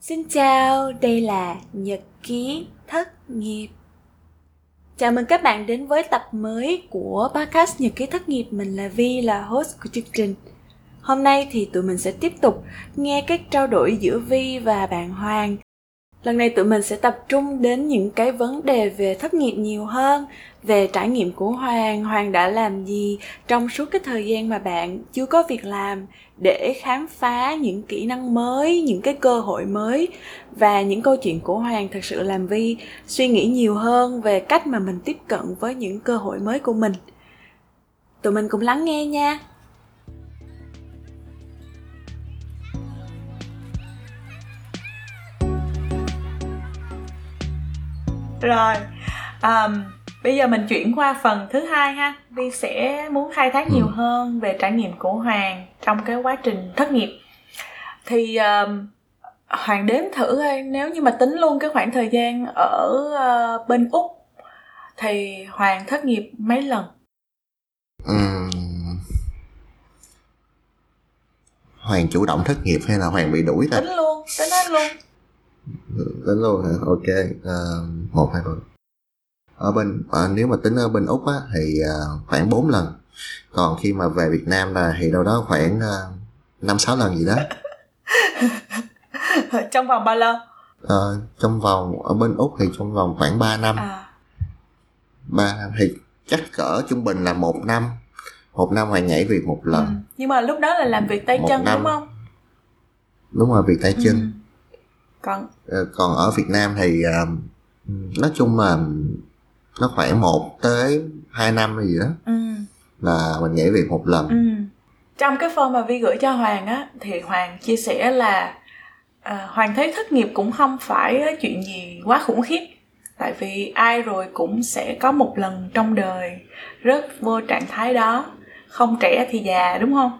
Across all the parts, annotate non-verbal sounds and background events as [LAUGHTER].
Xin chào, đây là Nhật ký thất nghiệp. Chào mừng các bạn đến với tập mới của podcast Nhật ký thất nghiệp. Mình là Vi, là host của chương trình. Hôm nay thì tụi mình sẽ tiếp tục nghe các trao đổi giữa Vi và bạn Hoàng lần này tụi mình sẽ tập trung đến những cái vấn đề về thất nghiệp nhiều hơn, về trải nghiệm của hoàng. Hoàng đã làm gì trong suốt cái thời gian mà bạn chưa có việc làm để khám phá những kỹ năng mới, những cái cơ hội mới? Và những câu chuyện của hoàng thực sự làm vi suy nghĩ nhiều hơn về cách mà mình tiếp cận với những cơ hội mới của mình. Tụi mình cùng lắng nghe nha. Rồi um, bây giờ mình chuyển qua phần thứ hai ha. Vi sẽ muốn khai thác nhiều ừ. hơn về trải nghiệm của hoàng trong cái quá trình thất nghiệp. Thì um, hoàng đếm thử thôi. Nếu như mà tính luôn cái khoảng thời gian ở uh, bên úc thì hoàng thất nghiệp mấy lần? Ừ. hoàng chủ động thất nghiệp hay là hoàng bị đuổi ta? Tính luôn tính hết luôn. Tính luôn hả? Ok uh, một hai ba. Ở bên à, nếu mà tính ở bên úc á thì à, khoảng 4 lần. Còn khi mà về việt nam là thì đâu đó khoảng năm à, sáu lần gì đó. [LAUGHS] Trong vòng bao lâu? À, trong vòng ở bên úc thì trong vòng khoảng 3 năm. À. 3 năm thì chắc cỡ trung bình là một năm. Một năm hoàng nhảy việc một lần. Ừ. nhưng mà lúc đó là làm việc tay một chân năm. đúng không? Đúng rồi việc tay chân. Ừ còn ờ, còn ở Việt Nam thì uh, nói chung là nó khoảng một tới hai năm gì đó ừ. là mình nhảy việc một lần. Ừ. trong cái form mà vi gửi cho hoàng á thì hoàng chia sẻ là uh, hoàng thấy thất nghiệp cũng không phải chuyện gì quá khủng khiếp. Tại vì ai rồi cũng sẽ có một lần trong đời rớt vô trạng thái đó. Không trẻ thì già đúng không?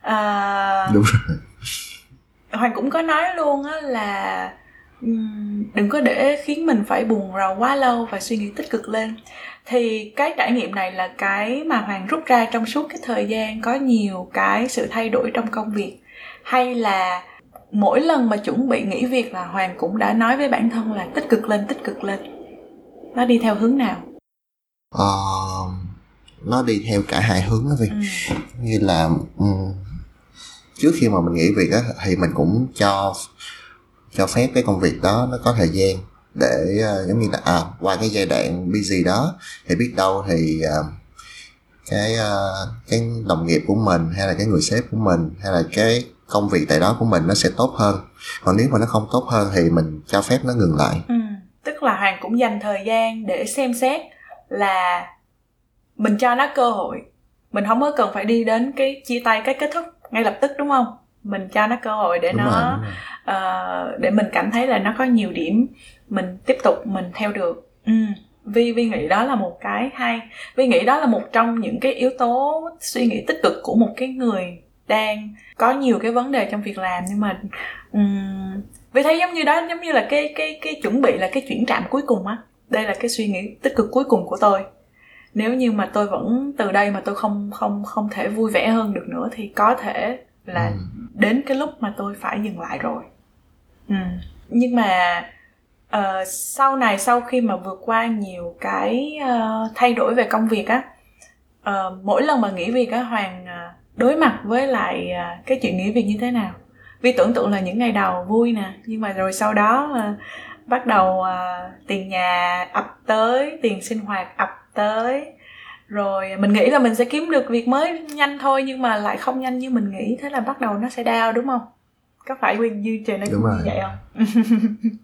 Uh, đúng rồi. Hoàng cũng có nói luôn á là đừng có để khiến mình phải buồn rầu quá lâu và suy nghĩ tích cực lên. Thì cái trải nghiệm này là cái mà hoàng rút ra trong suốt cái thời gian có nhiều cái sự thay đổi trong công việc. Hay là mỗi lần mà chuẩn bị nghỉ việc là hoàng cũng đã nói với bản thân là tích cực lên tích cực lên. Nó đi theo hướng nào? Uh, nó đi theo cả hai hướng đó vì ừ. như là um, trước khi mà mình nghỉ việc á thì mình cũng cho cho phép cái công việc đó nó có thời gian để uh, giống như là à, qua cái giai đoạn busy đó thì biết đâu thì uh, cái uh, cái đồng nghiệp của mình hay là cái người sếp của mình hay là cái công việc tại đó của mình nó sẽ tốt hơn. Còn nếu mà nó không tốt hơn thì mình cho phép nó ngừng lại. Ừ, tức là hoàng cũng dành thời gian để xem xét là mình cho nó cơ hội. Mình không có cần phải đi đến cái chia tay cái kết thúc ngay lập tức đúng không? Mình cho nó cơ hội để đúng nó rồi, Uh, để mình cảm thấy là nó có nhiều điểm mình tiếp tục mình theo được. Ừ. vi vi nghĩ đó là một cái hay. Vi nghĩ đó là một trong những cái yếu tố suy nghĩ tích cực của một cái người đang có nhiều cái vấn đề trong việc làm. Nhưng mà um, vi thấy giống như đó giống như là cái cái cái chuẩn bị là cái chuyển trạm cuối cùng á. Đây là cái suy nghĩ tích cực cuối cùng của tôi. Nếu như mà tôi vẫn từ đây mà tôi không không không thể vui vẻ hơn được nữa thì có thể là ừ. đến cái lúc mà tôi phải dừng lại rồi ừ. nhưng mà uh, sau này sau khi mà vượt qua nhiều cái uh, thay đổi về công việc á uh, mỗi lần mà nghỉ việc á hoàng uh, đối mặt với lại uh, cái chuyện nghỉ việc như thế nào? Vì tưởng tượng là những ngày đầu vui nè nhưng mà rồi sau đó uh, bắt đầu uh, tiền nhà ập tới tiền sinh hoạt ập tới. Rồi mình nghĩ là mình sẽ kiếm được việc mới nhanh thôi nhưng mà lại không nhanh như mình nghĩ thế là bắt đầu nó sẽ đau đúng không? Có phải quyền dư trời nó đúng rồi. như vậy không? [LAUGHS]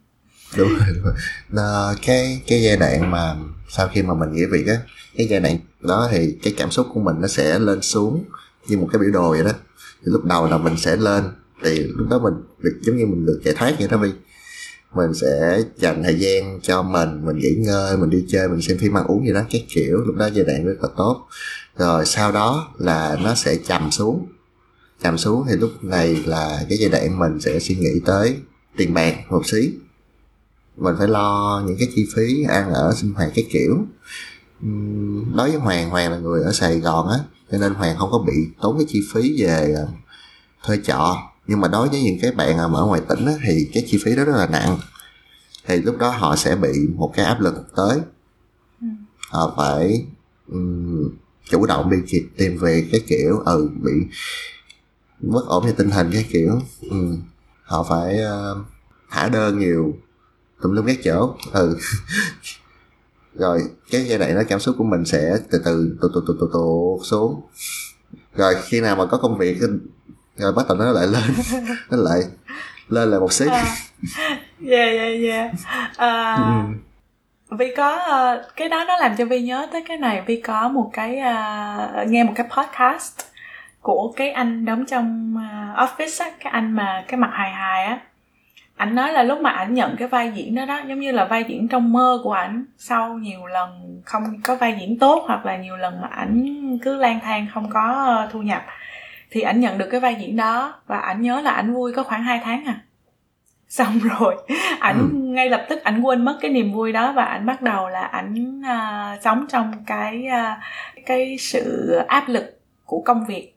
Đúng rồi, đúng rồi. Nó, cái cái giai đoạn mà sau khi mà mình nghỉ việc á cái giai đoạn đó thì cái cảm xúc của mình nó sẽ lên xuống như một cái biểu đồ vậy đó. Thì lúc đầu là mình sẽ lên thì lúc đó mình được giống như mình được giải thoát vậy đó vì mình sẽ dành thời gian cho mình mình nghỉ ngơi mình đi chơi mình xem phim ăn uống gì đó các kiểu. Lúc đó giai đoạn rất là tốt. Rồi sau đó là nó sẽ trầm xuống trầm xuống thì lúc này là cái giai đoạn mình sẽ suy nghĩ tới tiền bạc một xí. Mình phải lo những cái chi phí ăn ở sinh hoạt cái kiểu. Đối với hoàng hoàng là người ở sài gòn á cho nên hoàng không có bị tốn cái chi phí về ờ, thuê trọ. Nhưng mà đối với những cái bạn ở ngoài tỉnh á, thì cái chi phí đó rất là nặng. Thì lúc đó họ sẽ bị một cái áp lực tới. Ừ. họ phải um, chủ động đi tìm về cái kiểu. Ừ bị bất ổn về tinh thần cái kiểu ừ. họ phải uh, thả đơn nhiều tùm lum các chỗ. Ừ. [LAUGHS] Rồi cái giai đoạn đó cảm xúc của mình sẽ từ từ tụt tụt tụt tụt tụt xuống. Rồi khi nào mà có công việc rồi bắt đầu nó lại lên [LAUGHS] nó lại lên lại một xí yeah yeah yeah. À, Ừ. Vi có ờ, cái đó nó làm cho Vi nhớ tới cái này. Vi có một cái ờ, nghe một cái podcast của cái anh đóng trong ờ, office á cái anh mà cái mặt hài hài á. Ảnh nói là lúc mà ảnh nhận cái vai diễn đó đó giống như là vai diễn trong mơ của ảnh. Sau nhiều lần không có vai diễn tốt hoặc là nhiều lần mà ảnh cứ lang thang không có ờ, thu nhập thì ảnh nhận được cái vai diễn đó và ảnh nhớ là ảnh vui có khoảng 2 tháng à. [LAUGHS] Xong rồi [LAUGHS] ảnh ngay lập tức ảnh quên mất cái niềm vui đó và ảnh bắt đầu là ảnh à, sống trong cái à, cái sự áp lực của công việc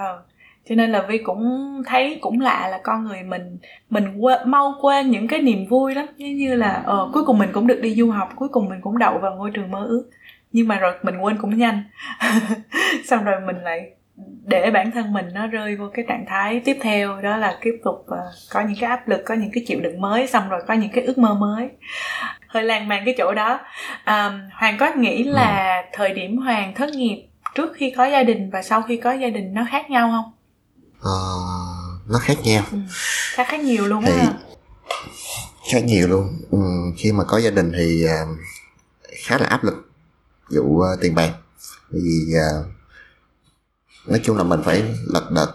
ờ cho nên là vi cũng thấy cũng lạ là con người mình mình quên, mau quên những cái niềm vui lắm. Giống như là ờ cuối cùng mình cũng được đi du học cuối cùng mình cũng đậu vào ngôi trường mơ ước. Nhưng mà rồi mình quên cũng nhanh. [LAUGHS] Xong rồi mình lại để bản thân mình nó rơi vô cái trạng thái tiếp theo đó là tiếp tục ờ, có những cái áp lực có những cái chịu đựng mới xong rồi có những cái ước mơ mới. Hơi lan man cái chỗ đó. À, hoàng có nghĩ là thời điểm hoàng thất nghiệp trước khi có gia đình và sau khi có gia đình nó khác nhau không Ờ, nó khác nhau ừ. khác khác nhiều luôn á Thì- ha. khác nhiều luôn ừ, khi mà có gia đình thì à, khá là áp lực vụ à, tiền bạc vì à, nói chung là mình phải lật đật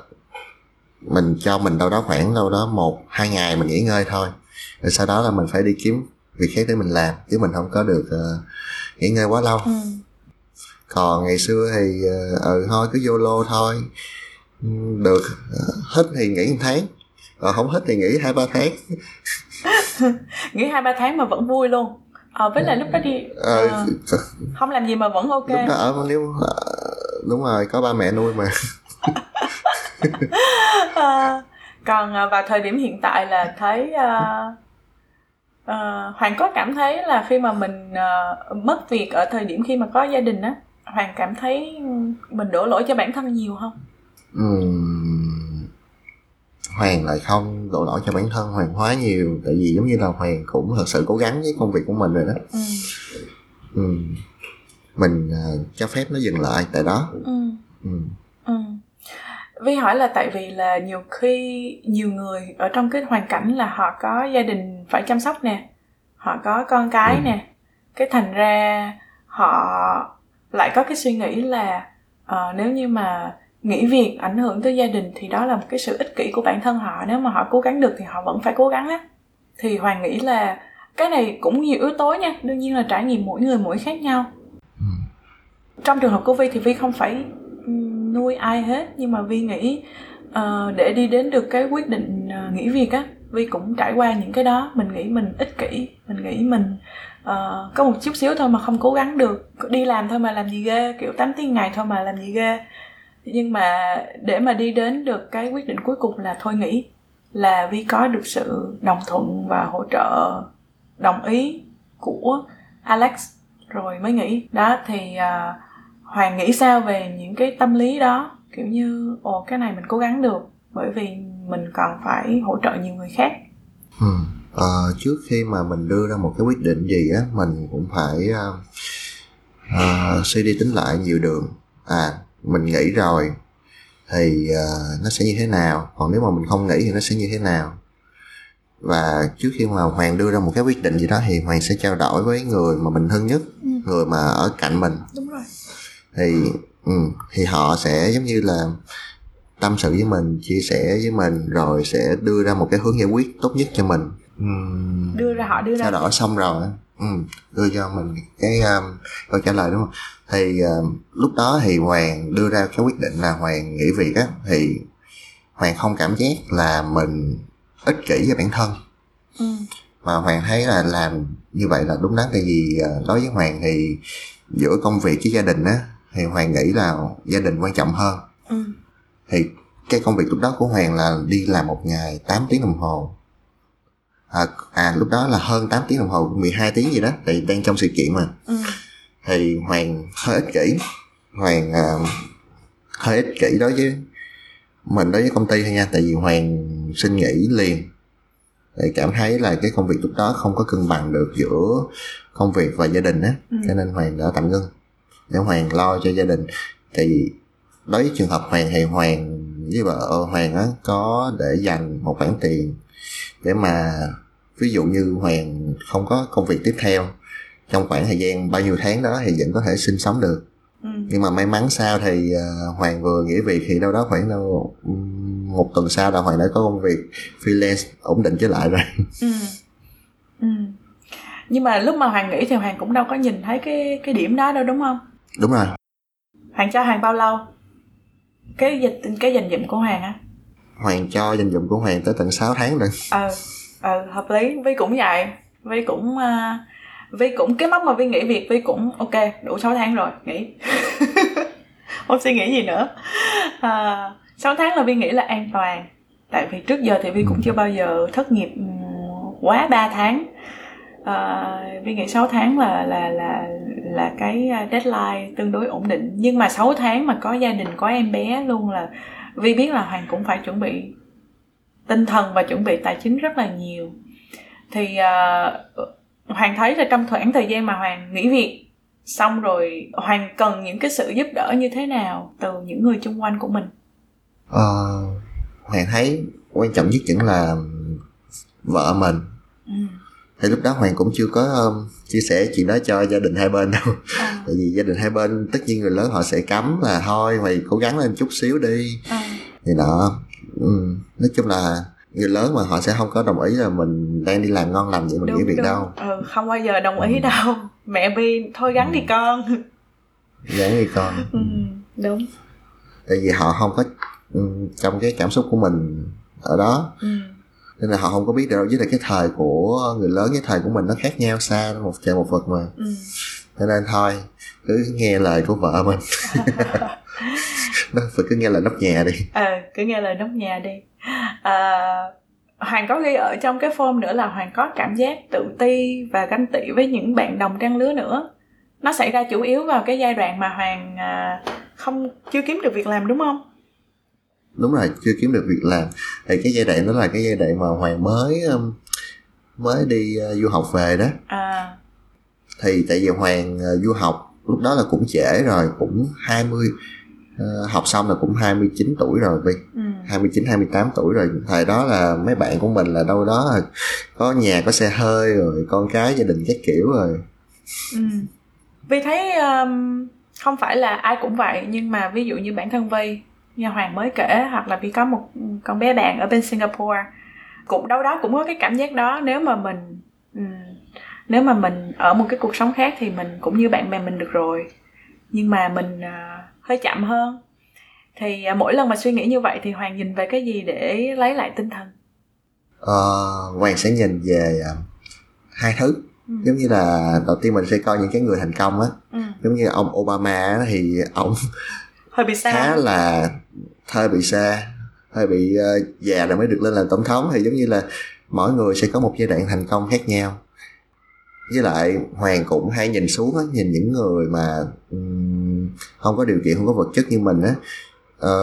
mình cho mình đâu đó khoảng đâu đó một hai ngày mình nghỉ ngơi thôi rồi sau đó là mình phải đi kiếm việc khác để mình làm chứ mình không có được à, nghỉ ngơi quá lâu ừ. Còn ngày xưa thì ờ ừ, thôi cứ YOLO thôi. Được ờ, hết thì nghỉ một tháng. Còn không hết thì nghỉ hai ba tháng. [LAUGHS] Nghỉ hai ba tháng mà vẫn vui luôn. Ờ với lại lúc đó đi ờ, không làm gì mà vẫn ok. Lúc đó ở nếu đúng rồi có ba mẹ nuôi mà. [LAUGHS] Ờ, còn à, vào thời điểm hiện tại là thấy à, à, hoàng có cảm thấy là khi mà mình à, mất việc ở thời điểm khi mà có gia đình á hoàng cảm thấy mình đổ lỗi cho bản thân nhiều không? Ừm, Hoàng lại không đổ lỗi cho bản thân Hoàng hóa nhiều tại vì giống như là Hoàng cũng thật sự cố gắng với công việc của mình rồi đó. Ừ. Ừm, mình ờ, cho phép nó dừng lại tại đó. Ừ. Ừm, ừ. Vi hỏi là tại vì là nhiều khi nhiều người ở trong cái hoàn cảnh là họ có gia đình phải chăm sóc nè họ có con cái Ừ. nè cái thành ra họ lại có cái suy nghĩ là ờ, nếu như mà nghỉ việc ảnh hưởng tới gia đình thì đó là một cái sự ích kỷ của bản thân họ. Nếu mà họ cố gắng được thì họ vẫn phải cố gắng á. Thì hoàng nghĩ là cái này cũng nhiều yếu tố nha đương nhiên là trải nghiệm mỗi người mỗi khác nhau. Ừm, trong trường hợp của vi thì vi không phải nuôi ai hết nhưng mà vi nghĩ ờ, để đi đến được cái quyết định ờ, nghỉ việc á vi cũng trải qua những cái đó. Mình nghĩ mình ích kỷ mình nghĩ mình uh, có một chút xíu thôi mà không cố gắng được. Đi làm thôi mà làm gì ghê kiểu 8 tiếng ngày thôi mà làm gì ghê. Nhưng mà để mà đi đến được cái quyết định cuối cùng là thôi nghỉ là vi có được sự đồng thuận và hỗ trợ đồng ý của alex rồi mới nghỉ. Đó thì uh, hoàng nghĩ sao về những cái tâm lý đó? Kiểu như ồ cái này mình cố gắng được bởi vì mình còn phải hỗ trợ nhiều người khác. Hmm Ờ, trước khi mà mình đưa ra một cái quyết định gì á mình cũng phải ờ, ờ, suy đi tính lại nhiều đường. À mình nghĩ rồi thì ờ, nó sẽ như thế nào? Còn nếu mà mình không nghĩ thì nó sẽ như thế nào? Và trước khi mà hoàng đưa ra một cái quyết định gì đó thì hoàng sẽ trao đổi với người mà mình thân nhất Ừ. người mà ở cạnh mình. Đúng rồi. Thì ừ, thì họ sẽ giống như là tâm sự với mình chia sẻ với mình rồi sẽ đưa ra một cái hướng giải quyết tốt nhất cho mình Đưa ra họ đưa ra trao đổi xong rồi ừ, đưa cho mình cái um, câu trả lời đúng không? Thì um, lúc đó thì hoàng đưa ra cái quyết định là hoàng nghỉ việc á thì hoàng không cảm giác là mình ích kỷ với bản thân. Ừ. mà hoàng thấy là làm như vậy là đúng đắn tại vì ờ, đối với hoàng thì giữa công việc với gia đình á thì hoàng nghĩ là gia đình quan trọng hơn. Ừ. thì cái công việc lúc đó của hoàng là đi làm một ngày 8 tiếng đồng hồ à, à lúc đó là hơn 8 tiếng đồng hồ 12 tiếng gì đó tại đang trong sự kiện mà. Ừ. thì hoàng hơi ích kỷ. Hoàng à, hơi ích kỷ đối với mình đối với công ty thôi nha tại vì hoàng xin nghỉ liền. Thì cảm thấy là cái công việc lúc đó không có cân bằng được giữa công việc và gia đình á Ừ. cho nên hoàng đã tạm ngưng. Để hoàng lo cho gia đình. Thì đối với trường hợp hoàng thì hoàng với vợ hoàng á có để dành một khoản tiền để mà ví dụ như hoàng không có công việc tiếp theo trong khoảng thời gian bao nhiêu tháng đó thì vẫn có thể sinh sống được. Ừ. nhưng mà may mắn sao thì ờ, hoàng vừa nghỉ việc thì đâu đó khoảng đâu một tuần sau là hoàng đã có công việc freelance ổn định trở lại rồi. [LAUGHS] Ừ. Ừ. nhưng mà lúc mà hoàng nghĩ thì hoàng cũng đâu có nhìn thấy cái cái điểm đó đâu đúng không? Đúng rồi. Hoàng cho hoàng bao lâu? Cái dịch cái dành dụm của hoàng á? Hoàng cho dành dụm của hoàng tới tận 6 tháng rồi. Ờ [LAUGHS] ờ hợp lý. Vi cũng vậy. Vi cũng uh, vi cũng cái mốc mà vi nghỉ việc vi cũng ok đủ 6 tháng rồi nghỉ. [LAUGHS] Không suy nghĩ gì nữa. Ờ, à, 6 tháng là vi nghĩ là an toàn. Tại vì trước giờ thì vi cũng chưa bao giờ thất nghiệp ừ, quá 3 tháng. À, vi nghĩ 6 tháng là là là là cái deadline tương đối ổn định. Nhưng mà 6 tháng mà có gia đình có em bé luôn là vi biết là hoàng cũng phải chuẩn bị tinh thần và chuẩn bị tài chính rất là nhiều. Thì uh, hoàng thấy là trong khoảng thời gian mà hoàng nghỉ việc xong rồi hoàng cần những cái sự giúp đỡ như thế nào từ những người xung quanh của mình? Ờ, hoàng thấy quan trọng nhất vẫn là vợ mình. Ừ. thì lúc đó hoàng cũng chưa có um, chia sẻ chuyện đó cho gia đình hai bên đâu. À, [LAUGHS] tại vì gia đình hai bên tất nhiên người lớn họ sẽ cấm là thôi mày cố gắng lên chút xíu đi. À, thì đó ừ, nói chung là người lớn mà họ sẽ không có đồng ý là mình đang đi làm ngon lành vậy mình nghỉ việc đâu. Ừ, không bao giờ đồng ý Ừ. đâu. Mẹ vi thôi gắn đi con. Gắn đi con. [LAUGHS] Ừ, đúng. Tại vì họ không có ừ, trong cái cảm xúc của mình ở đó. Ừ. nên là họ không có biết được đâu. Với lại cái thời của người lớn với thời của mình nó khác nhau xa một trời một vật mà. Ừ. cho nên thôi cứ nghe lời của vợ mình [LAUGHS] nó phải cứ nghe lời nóc nhà đi. Ờ cứ nghe lời nóc nhà đi. À, hoàng có ghi ở trong cái form nữa là hoàng có cảm giác tự ti và ganh tị với những bạn đồng trang lứa nữa. Nó xảy ra chủ yếu vào cái giai đoạn mà hoàng à, không chưa kiếm được việc làm đúng không? Đúng rồi chưa kiếm được việc làm. Thì cái giai đoạn đó là cái giai đoạn mà hoàng mới mới đi uh, du học về đó. À. Thì tại vì hoàng uh, du học lúc đó là cũng trễ rồi cũng 20 uh, học xong là cũng 29 tuổi rồi đi ừ. 29 28 tuổi rồi. Thời đó là mấy bạn của mình là đâu đó là có nhà có xe hơi rồi con cái gia đình các kiểu rồi. Ừ. Vi thấy um, không phải là ai cũng vậy nhưng mà ví dụ như bản thân Vi như Hoàng mới kể hoặc là Vi có một con bé bạn ở bên Singapore cũng đâu đó cũng có cái cảm giác đó. Nếu mà mình ừm, nếu mà mình ở một cái cuộc sống khác thì mình cũng như bạn bè mình được rồi. Nhưng mà mình à, hơi chậm hơn. Thì à, mỗi lần mà suy nghĩ như vậy thì Hoàng nhìn về cái gì để lấy lại tinh thần? Ờ, hoàng sẽ nhìn về uh, hai thứ. Ừ. giống như là đầu tiên mình sẽ coi những cái người thành công á. Ừ. giống như ông Obama á, thì ông hơi bị xa. khá là hơi bị xa hơi bị ờ, già rồi mới được lên làm tổng thống. Thì giống như là mỗi người sẽ có một giai đoạn thành công khác nhau. Với lại hoàng cũng hay nhìn xuống á nhìn những người mà ừm, không có điều kiện không có vật chất như mình á. Ờ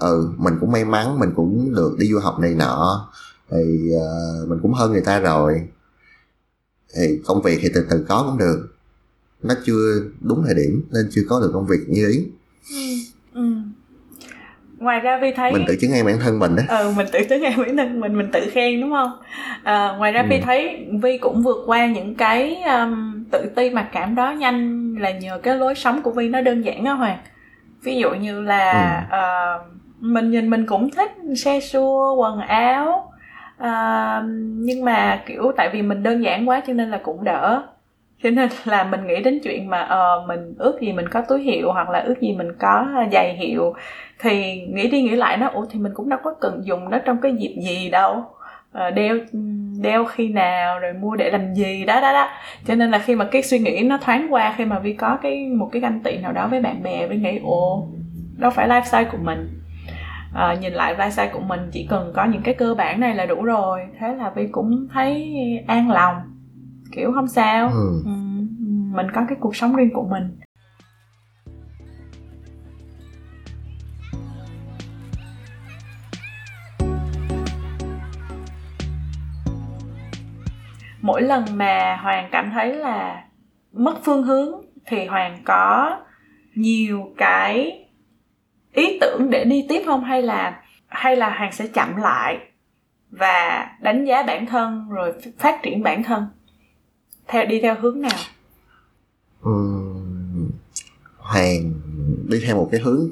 ừ mình cũng may mắn mình cũng được đi du học này nọ. Thì ờ, mình cũng hơn người ta rồi. Thì công việc thì từ từ có cũng được. Nó chưa đúng thời điểm nên chưa có được công việc như ý. Ừ. Ừ. ngoài ra Vi thấy mình tự chứng ngay bản thân mình đó ừ mình tự tới ngày bản thân mình mình tự khen đúng không? À, ngoài ra Ừ. vi thấy vi cũng vượt qua những cái um, tự ti mặc cảm đó nhanh là nhờ cái lối sống của vi nó đơn giản á hoàng. Ví dụ như là Ừ. ờ, mình nhìn mình cũng thích xe xua quần áo Ờ, nhưng mà kiểu tại vì mình đơn giản quá cho nên là cũng đỡ. Cho nên là mình nghĩ đến chuyện mà ờ mình ước gì mình có túi hiệu hoặc là ước gì mình có giày hiệu thì nghĩ đi nghĩ lại nó ủa thì mình cũng đâu có cần dùng nó trong cái dịp gì đâu đeo đeo khi nào rồi mua để làm gì đó đó đó. Cho nên là khi mà cái suy nghĩ nó thoáng qua khi mà vi có cái một cái ganh tị nào đó với bạn bè vi nghĩ ồ đâu phải lifestyle của mình. À, nhìn lại lifestyle của mình chỉ cần có những cái cơ bản này là đủ rồi. Thế là vi cũng thấy an lòng. Kiểu không sao. Ừ. ừ, mình có cái cuộc sống riêng của mình mỗi lần mà hoàng cảm thấy là mất phương hướng thì hoàng có nhiều cái ý tưởng để đi tiếp không? Hay là hay là hoàng sẽ chậm lại và đánh giá bản thân rồi phát triển bản thân? Theo đi theo hướng nào? Ừm, Hoàng đi theo một cái hướng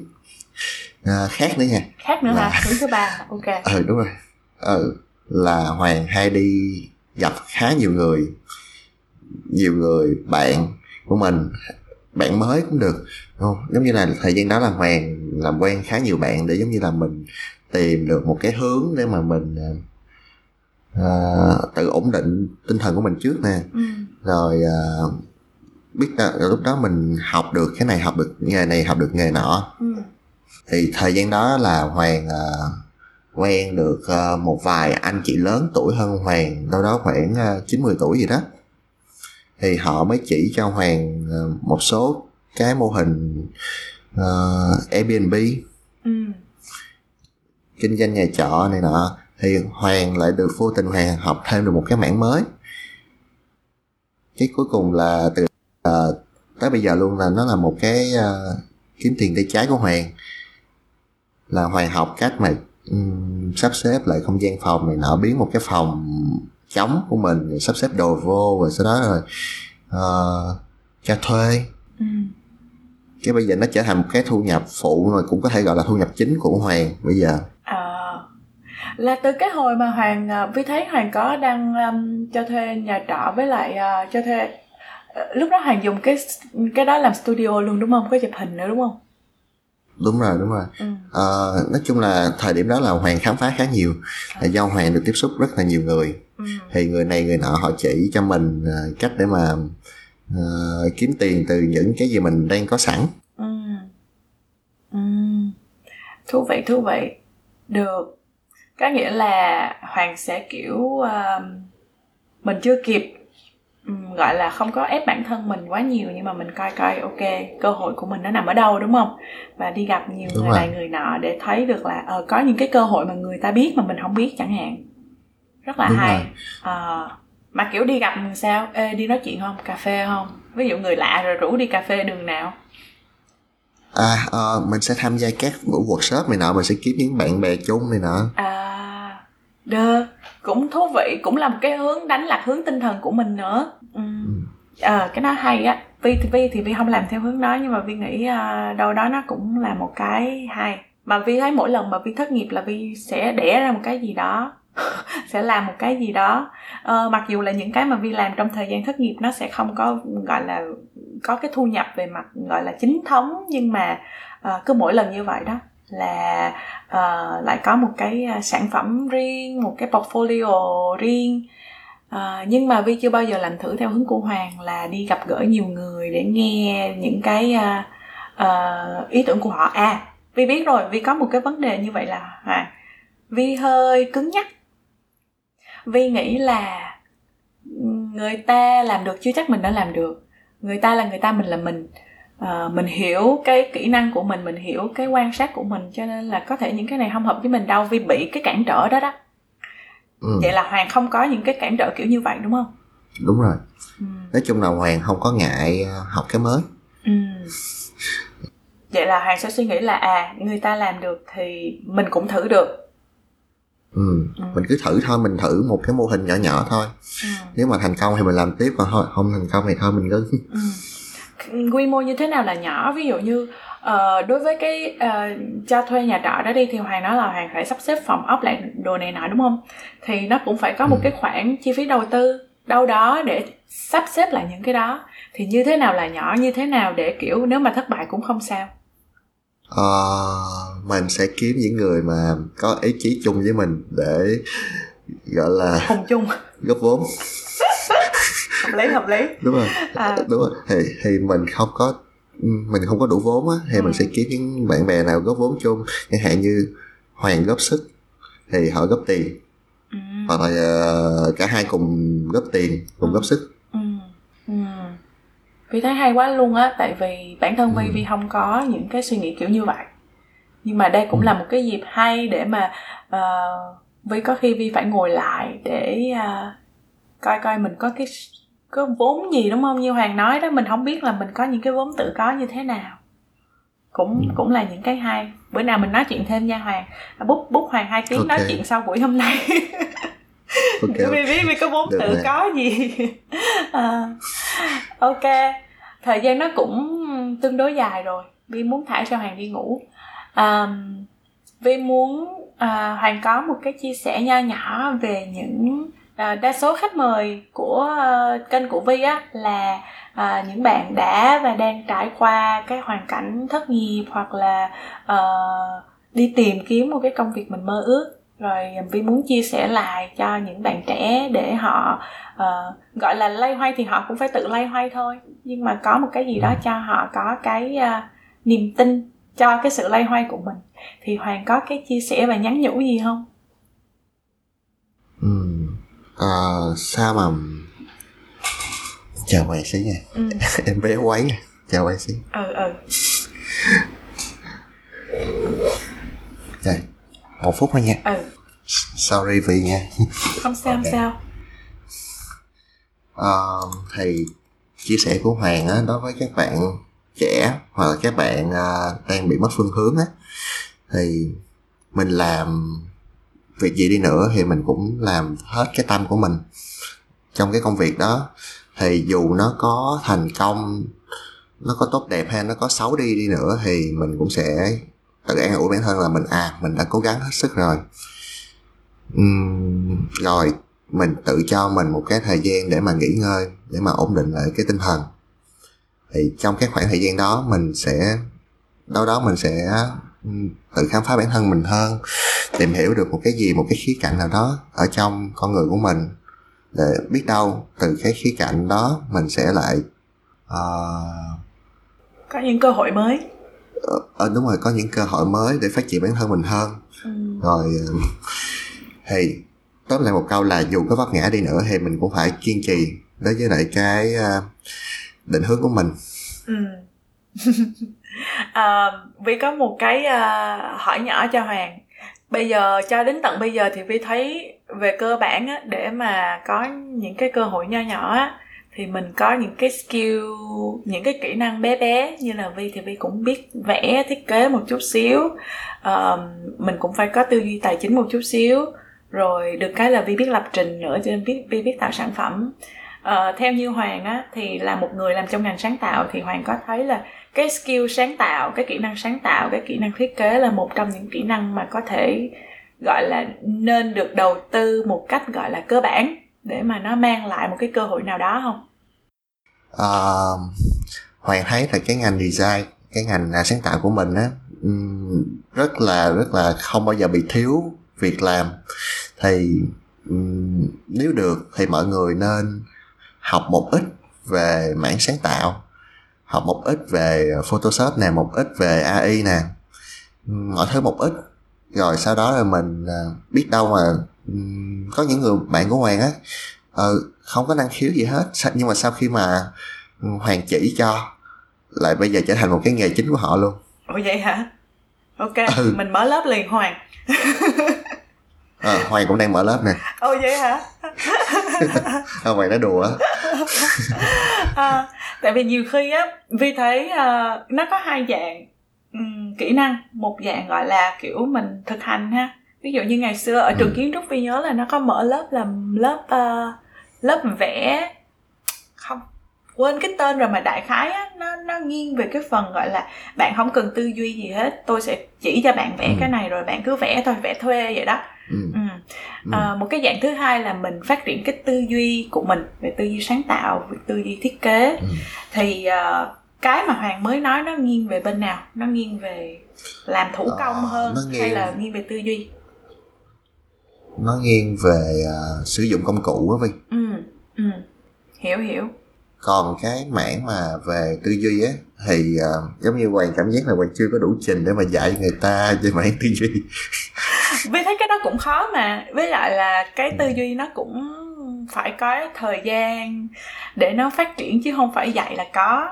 à, khác nữa nha. Khác nữa Là- hả hướng thứ ba ok. Ừ đúng rồi. Ừ là Hoàng hay đi gặp khá nhiều người nhiều người bạn của mình bạn mới cũng được đúng không? giống như là thời gian đó là Hoàng làm quen khá nhiều bạn để giống như là mình tìm được một cái hướng để mà mình à, tự ổn định tinh thần của mình trước nè ừ. rồi à, biết là rồi lúc đó mình học được cái này học được nghề này học được nghề nọ Ừ. thì thời gian đó là hoàng à, quen được à, một vài anh chị lớn tuổi hơn hoàng đâu đó khoảng à, chín mười tuổi gì đó. Thì họ mới chỉ cho hoàng à, một số cái mô hình à, Airbnb. Ừ. kinh doanh nhà trọ này nọ. Thì hoàng lại được vô tình hoàng học thêm được một cái mảng mới. Cái cuối cùng là từ ờ, tới bây giờ luôn là nó là một cái ờ, kiếm tiền tay trái của hoàng. Là hoàng học cách mà sắp xếp lại không gian phòng này nọ biến một cái phòng trống của mình rồi sắp xếp đồ vô rồi sau đó rồi ờ, cho thuê Ừ. cái bây giờ nó trở thành một cái thu nhập phụ rồi cũng có thể gọi là thu nhập chính của hoàng bây giờ Ờ. là từ cái hồi mà hoàng à, vi thấy hoàng có đang um, cho thuê nhà trọ với lại à, cho thuê ờ, lúc đó hoàng dùng cái cái đó làm studio luôn đúng không có chụp hình nữa đúng không đúng rồi đúng rồi ừ. Ờ, nói chung là thời điểm đó là hoàng khám phá khá nhiều là do hoàng được tiếp xúc rất là nhiều người Ừ. thì người này người nọ họ chỉ cho mình ờ, cách để mà ờ, kiếm tiền từ những cái gì mình đang có sẵn Ừ. Ừ. thú vị thú vị được có nghĩa là hoàng sẽ kiểu um, mình chưa kịp gọi là không có ép bản thân mình quá nhiều nhưng mà mình coi coi ok cơ hội của mình nó nằm ở đâu đúng không? Và đi gặp nhiều Đúng người này người nọ để thấy được là ờ, có những cái cơ hội mà người ta biết mà mình không biết chẳng hạn. Rất là Đúng hay. Ờ, mà kiểu đi gặp sao? Ê, đi nói chuyện không? Cà phê không? Ví dụ người lạ rồi rủ đi cà phê đường nào? À ờ, mình sẽ tham gia các buổi workshop này nọ mình sẽ kiếm những bạn bè chung này nọ. À, được, cũng thú vị, cũng là một cái hướng đánh lạc hướng tinh thần của mình nữa. Ừ. Ờ, cái đó hay á. Vi thì Vi thì Vi không làm theo hướng đó nhưng mà Vi nghĩ à, đâu đó nó cũng là một cái hay. Mà Vi thấy mỗi lần mà Vi thất nghiệp là Vi sẽ đẻ ra một cái gì đó [LAUGHS] sẽ làm một cái gì đó ờ, mặc dù là những cái mà Vi làm trong thời gian thất nghiệp nó sẽ không có gọi là có cái thu nhập về mặt gọi là chính thống nhưng mà ờ, cứ mỗi lần như vậy đó là uh, lại có một cái ờ, sản phẩm riêng một cái portfolio riêng. Uh, nhưng mà vi chưa bao giờ làm thử theo hướng của hoàng là đi gặp gỡ nhiều người để nghe những cái uh, uh, ý tưởng của họ. À vi biết rồi vi có một cái vấn đề như vậy là hoàng vi hơi cứng nhắc. Vi nghĩ là người ta làm được chưa chắc mình đã làm được. Người ta là người ta mình là mình. Ờ, mình hiểu cái kỹ năng của mình mình hiểu cái quan sát của mình cho nên là có thể những cái này không hợp với mình đâu vì bị cái cản trở đó đó ừ, vậy là hoàng không có những cái cản trở kiểu như vậy đúng không đúng rồi ừ. nói chung là hoàng không có ngại ờ, học cái mới Ừ. vậy là hoàng sẽ suy nghĩ là à người ta làm được thì mình cũng thử được ừ. Ừ. mình cứ thử thôi mình thử một cái mô hình nhỏ nhỏ thôi ừ. nếu mà thành công thì mình làm tiếp còn thôi không thành công thì thôi mình cứ Ừ. quy mô như thế nào là nhỏ? Ví dụ như ờ, đối với cái ờ, cho thuê nhà trọ đó đi thì hoàng nói là hoàng phải sắp xếp phòng ốc lại đồ này nọ đúng không? Thì nó cũng phải có một Ừ. cái khoản chi phí đầu tư đâu đó để sắp xếp lại những cái đó. Thì như thế nào là nhỏ như thế nào để kiểu nếu mà thất bại cũng không sao? Ờ, mình sẽ kiếm những người mà có ý chí chung với mình để gọi là cùng chung. [LAUGHS] góp vốn hợp lý hợp lý đúng rồi à, đúng rồi thì thì mình không có mình không có đủ vốn á thì Ừ. mình sẽ kiếm những bạn bè nào góp vốn chung chẳng hạn như hoàng góp sức thì họ góp tiền ừ. hoặc là ờ, cả hai cùng góp tiền cùng Ừ. góp sức Ừ. Ừ. Vi thấy hay quá luôn á tại vì bản thân Vi Ừ. Vi không có những cái suy nghĩ kiểu như vậy nhưng mà đây cũng Ừ. là một cái dịp hay để mà uh, Vi có khi Vi phải ngồi lại để ờ, coi coi mình có cái có vốn gì đúng không? Như Hoàng nói đó mình không biết là mình có những cái vốn tự có như thế nào. Cũng Ừ. cũng là những cái hay. Bữa nào mình nói chuyện thêm nha Hoàng. À, bút bút Hoàng hai tiếng nói Ok. chuyện sau buổi hôm nay. [LAUGHS] Ok vì biết vì có vốn Được tự nè. có gì. [LAUGHS] À, ok. Thời gian nó cũng tương đối dài rồi. Vi muốn thả cho hoàng đi ngủ. À, vi muốn à, hoàng có một cái chia sẻ nho nhỏ về những à, đa số khách mời của uh, kênh của vi á là à, những bạn đã và đang trải qua cái hoàn cảnh thất nghiệp hoặc là uh, đi tìm kiếm một cái công việc mình mơ ước. Rồi vi muốn chia sẻ lại cho những bạn trẻ để họ uh, gọi là lay hoay thì họ cũng phải tự lay hoay thôi. Nhưng mà có một cái gì đó cho họ có cái uh, niềm tin cho cái sự lay hoay của mình. Thì hoàng có cái chia sẻ và nhắn nhủ gì không. Ờ, sao mà chào bạn xí nha. Ừ. [LAUGHS] Em bé quấy. Nè chào bạn xí. Ừ ừ. Rồi, một phút thôi nha. Ừ. Sorry vì nha. Không sao không Ok. sao. Ờ, thì chia sẻ của Hoàng á, đối với các bạn trẻ hoặc là các bạn à, đang bị mất phương hướng á thì mình làm việc gì đi nữa thì mình cũng làm hết cái tâm của mình. Trong cái công việc đó thì dù nó có thành công nó có tốt đẹp hay nó có xấu đi đi nữa thì mình cũng sẽ tự an ủi bản thân là mình à mình đã cố gắng hết sức rồi. Uhm, rồi mình tự cho mình một cái thời gian để mà nghỉ ngơi để mà ổn định lại cái tinh thần. Thì trong cái khoảng thời gian đó mình sẽ đâu đó mình sẽ tự khám phá bản thân mình hơn tìm hiểu được một cái gì một cái khía cạnh nào đó ở trong con người của mình để biết đâu từ cái khía cạnh đó mình sẽ lại ờ có những cơ hội mới ờ, đúng rồi có những cơ hội mới để phát triển bản thân mình hơn ừ. rồi ờ, thì tóm lại một câu là dù có vấp ngã đi nữa thì mình cũng phải kiên trì đối với lại cái ờ, định hướng của mình Ừ. [LAUGHS] Ờ, à, Vi có một cái uh, hỏi nhỏ cho Hoàng. Bây giờ cho đến tận bây giờ thì Vi thấy về cơ bản á, để mà có những cái cơ hội nho nhỏ á, thì mình có những cái skill những cái kỹ năng bé bé như là Vi thì Vi cũng biết vẽ thiết kế một chút xíu. Uh, mình cũng phải có tư duy tài chính một chút xíu. Rồi được cái là Vi biết lập trình nữa cho nên biết Vi biết tạo sản phẩm. Uh, theo như Hoàng á thì là một người làm trong ngành sáng tạo thì Hoàng có thấy là cái skill sáng tạo, cái kỹ năng sáng tạo, cái kỹ năng thiết kế là một trong những kỹ năng mà có thể gọi là nên được đầu tư một cách gọi là cơ bản để mà nó mang lại một cái cơ hội nào đó không? à, Hoàng thấy là cái ngành design cái ngành à, sáng tạo của mình á rất là rất là không bao giờ bị thiếu việc làm thì nếu được thì mọi người nên học một ít về mảng sáng tạo học một ít về photoshop nè một ít về ai nè mọi thứ một ít rồi sau đó là mình à, biết đâu mà có những người bạn của hoàng á ờ, không có năng khiếu gì hết nhưng mà sau khi mà hoàng chỉ cho lại bây giờ trở thành một cái nghề chính của họ luôn Ủa vậy hả? Ok, Ừ. mình mở lớp liền Hoàng. Ờ, hoàng cũng đang mở lớp nè Ồ vậy hả? [LAUGHS] à, hoàng nói đùa à, tại vì nhiều khi á vi thấy à, nó có hai dạng ừm, kỹ năng một dạng gọi là kiểu mình thực hành ha ví dụ như ngày xưa ở trường Ừ. kiến trúc vi nhớ là nó có mở lớp làm lớp à, lớp vẽ không quên cái tên rồi mà đại khái á nó nó nghiêng về cái phần gọi là bạn không cần tư duy gì hết tôi sẽ chỉ cho bạn vẽ Ừ. cái này rồi bạn cứ vẽ thôi vẽ thuê vậy đó ừ. ừ. Ừ. À, một cái dạng thứ hai là mình phát triển cái tư duy của mình về tư duy sáng tạo về tư duy thiết kế. Ừ. thì à, cái mà hoàng mới nói nó nghiêng về bên nào? Nó nghiêng về làm thủ Ờ, công hơn nó hay nghiêng- là nghiêng về tư duy? Nó nghiêng về à, sử dụng công cụ á vi ừ ừ. Hiểu hiểu. Còn cái mảng mà về tư duy á thì à, giống như hoàng cảm giác là hoàng chưa có đủ trình để mà dạy người ta về mảng tư duy [LAUGHS] Vi thấy cái đó cũng khó mà. Với lại là cái tư duy nó cũng phải có thời gian để nó phát triển chứ không phải dạy là có.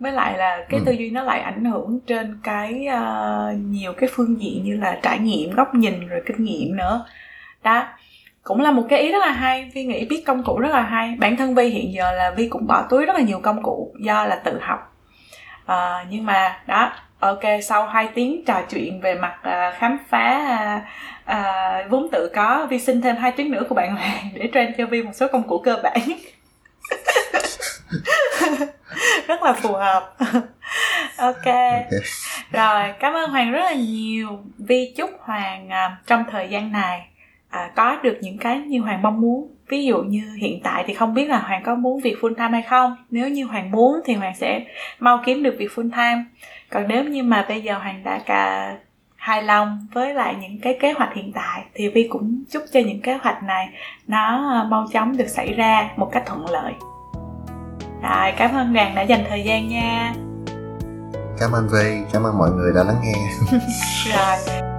Với lại là cái Ừ. tư duy nó lại ảnh hưởng trên cái ờ, nhiều cái phương diện như là trải nghiệm góc nhìn rồi kinh nghiệm nữa. Đó cũng là một cái ý rất là hay. Vi nghĩ biết công cụ rất là hay. Bản thân vi hiện giờ là vi cũng bỏ túi rất là nhiều công cụ do là tự học. Ờ, nhưng mà đó ok sau 2 tiếng trò chuyện về mặt à, khám phá à, à, vốn tự có vi xin thêm hai tiếng nữa của bạn hoàng [LAUGHS] để train cho vi một số công cụ cơ bản. [LAUGHS] Rất là phù hợp. [LAUGHS] Ok. Rồi cảm ơn hoàng rất là nhiều. Vi chúc hoàng à, trong thời gian này à, có được những cái như hoàng mong muốn. Ví dụ như hiện tại thì không biết là hoàng có muốn việc full time hay không. Nếu như hoàng muốn thì hoàng sẽ mau kiếm được việc full time còn nếu như mà bây giờ hoàng đã cả hài lòng với lại những cái kế hoạch hiện tại thì vi cũng chúc cho những kế hoạch này nó à, mau chóng được xảy ra một cách thuận lợi. Rồi cảm ơn đoàn đã dành thời gian nha. Cảm ơn vi cảm ơn mọi người đã lắng nghe. [LAUGHS] Rồi